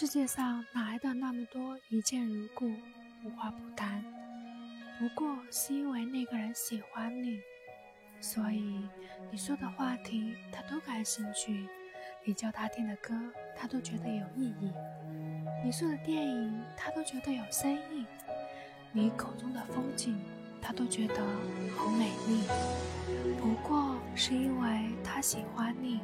世界上哪来的那么多一见如故，无话不谈，不过是因为那个人喜欢你，所以你说的话题他都感兴趣，你教他听的歌他都觉得有意义，你说的电影他都觉得有深意，你口中的风景他都觉得好美丽，不过是因为他喜欢你。